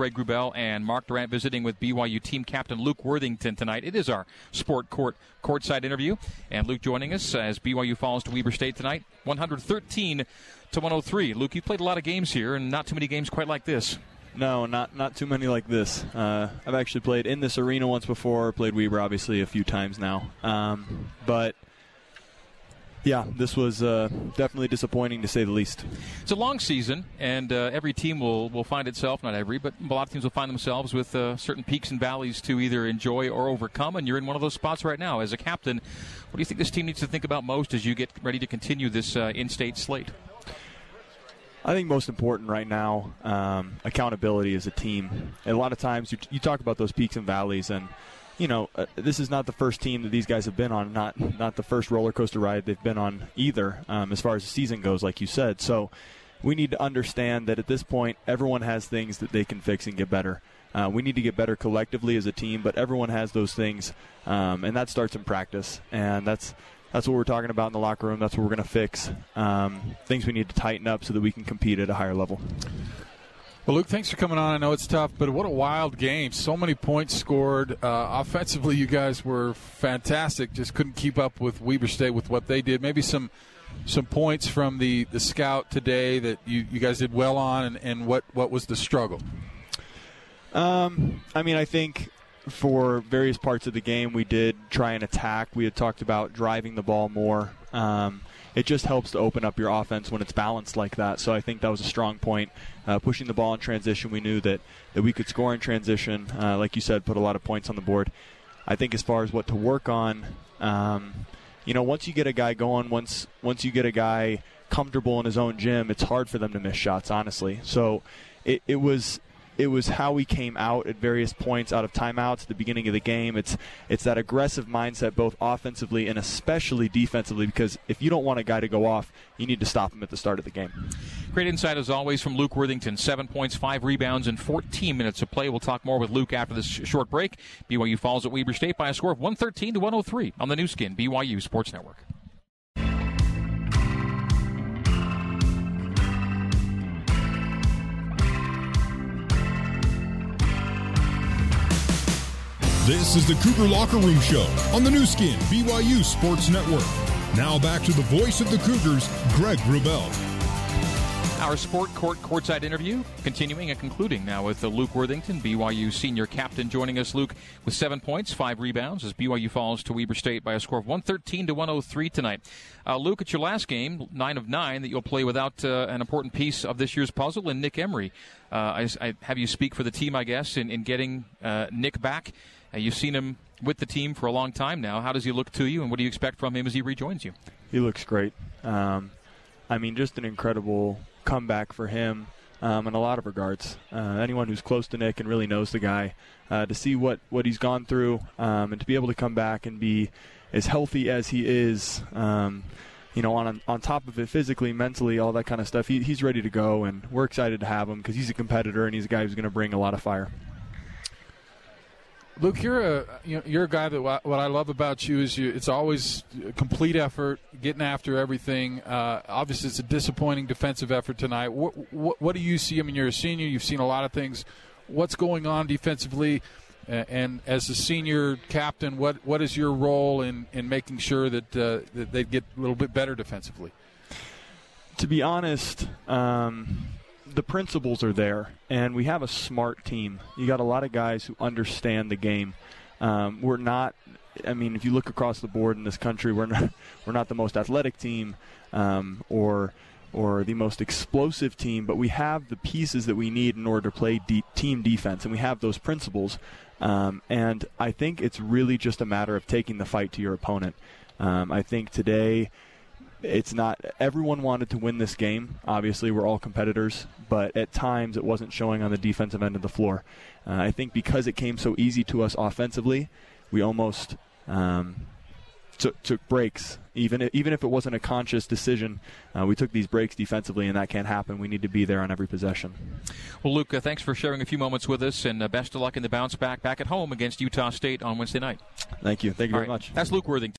Greg Wrubell and Mark Durrant visiting with BYU team captain Luke Worthington tonight. It is our sport court courtside interview, and Luke joining us as BYU falls to Weber State tonight, 113 to 103. Luke, you played a lot of games here, and not too many games quite like this. No, not not too many like this. Uh, I've actually played in this arena once before. Played Weber obviously a few times now, um, but yeah, this was uh, definitely disappointing to say the least. It's a long season, and uh, every team will, will find itself, not every, but a lot of teams will find themselves with uh, certain peaks and valleys to either enjoy or overcome, and you're in one of those spots right now. As a captain, what do you think this team needs to think about most as you get ready to continue this uh, in state slate? I think most important right now, um, accountability as a team. And a lot of times you, you talk about those peaks and valleys, and you know, uh, this is not the first team that these guys have been on, not not the first roller coaster ride they've been on either, um, as far as the season goes, like you said. So we need to understand that at this point, everyone has things that they can fix and get better. Uh, we need to get better collectively as a team, but everyone has those things, um, and that starts in practice. And that's that's what we're talking about in the locker room. That's what we're going to fix. Um, things we need to tighten up so that we can compete at a higher level. Well, Luke, thanks for coming on. I know it's tough, but what a wild game. So many points scored. Uh, offensively, you guys were fantastic. Just couldn't keep up with Weber State with what they did. Maybe some some points from the, the scout today that you, you guys did well on, and, and what, what was the struggle? Um, I mean, I think for various parts of the game, we did try and attack. We had talked about driving the ball more. Um, it just helps to open up your offense when it's balanced like that. So I think that was a strong point. Uh, pushing the ball in transition, we knew that, that we could score in transition. Uh, like you said, put a lot of points on the board. I think as far as what to work on, um, you know, once you get a guy going, once once you get a guy comfortable in his own gym, it's hard for them to miss shots, honestly. So it, it was it was how we came out at various points out of timeouts at the beginning of the game. It's it's that aggressive mindset both offensively and especially defensively because if you don't want a guy to go off, you need to stop him at the start of the game. Great insight as always from Luke Worthington. Seven points, five rebounds, and 14 minutes of play. We'll talk more with Luke after this short break. BYU falls at Weber State by a score of 113 to 103 on the Nu Skin BYU Sports Network. This is the Cougar Locker Room Show on the Nu Skin BYU Sports Network. Now back to the voice of the Cougars, Greg Wrubell. Our Sport Court courtside interview continuing and concluding now with Luke Worthington, BYU senior captain, joining us. Luke with seven points, five rebounds as BYU falls to Weber State by a score of 113 to 103 tonight. Uh, Luke, it's your last game, nine of nine, that you'll play without uh, an important piece of this year's puzzle, and Nick Emery. Uh, I, I, have you speak for the team, I guess, in, in getting uh, Nick back. Uh, you've seen him with the team for a long time now. How does he look to you, and what do you expect from him as he rejoins you? He looks great. Um, I mean, just an incredible comeback for him um, in a lot of regards. Uh, anyone who's close to Nick and really knows the guy, uh, to see what, what he's gone through um, and to be able to come back and be as healthy as he is. Um, you know, on on top of it, physically, mentally, all that kind of stuff, he, he's ready to go, and we're excited to have him because he's a competitor and he's a guy who's going to bring a lot of fire. Luke, you're a you're a guy that what I love about you is you. It's always complete effort, getting after everything. Uh, obviously, it's a disappointing defensive effort tonight. What, what, what do you see? I mean, you're a senior. You've seen a lot of things. What's going on defensively? and as a senior captain, what what is your role in, in making sure that uh, that they get a little bit better defensively? To be honest. Um, the principles are there, and we have a smart team. You got a lot of guys who understand the game. Um, we're not. I mean, if you look across the board in this country, we're not we're not the most athletic team, um, or or the most explosive team, but we have the pieces that we need in order to play de- team defense, and we have those principles. Um, and I think it's really just a matter of taking the fight to your opponent. Um, I think today it's not everyone wanted to win this game. Obviously, we're all competitors, but at times it wasn't showing on the defensive end of the floor. Uh, I think because it came so easy to us offensively, we almost um, took, took breaks. Even if, even if it wasn't a conscious decision, uh, we took these breaks defensively, and that can't happen. We need to be there on every possession. Well, Luke, uh, thanks for sharing a few moments with us, and uh, best of luck in the bounce back back at home against Utah State on Wednesday night. Thank you. Thank you All very right. much. That's Luke Worthington.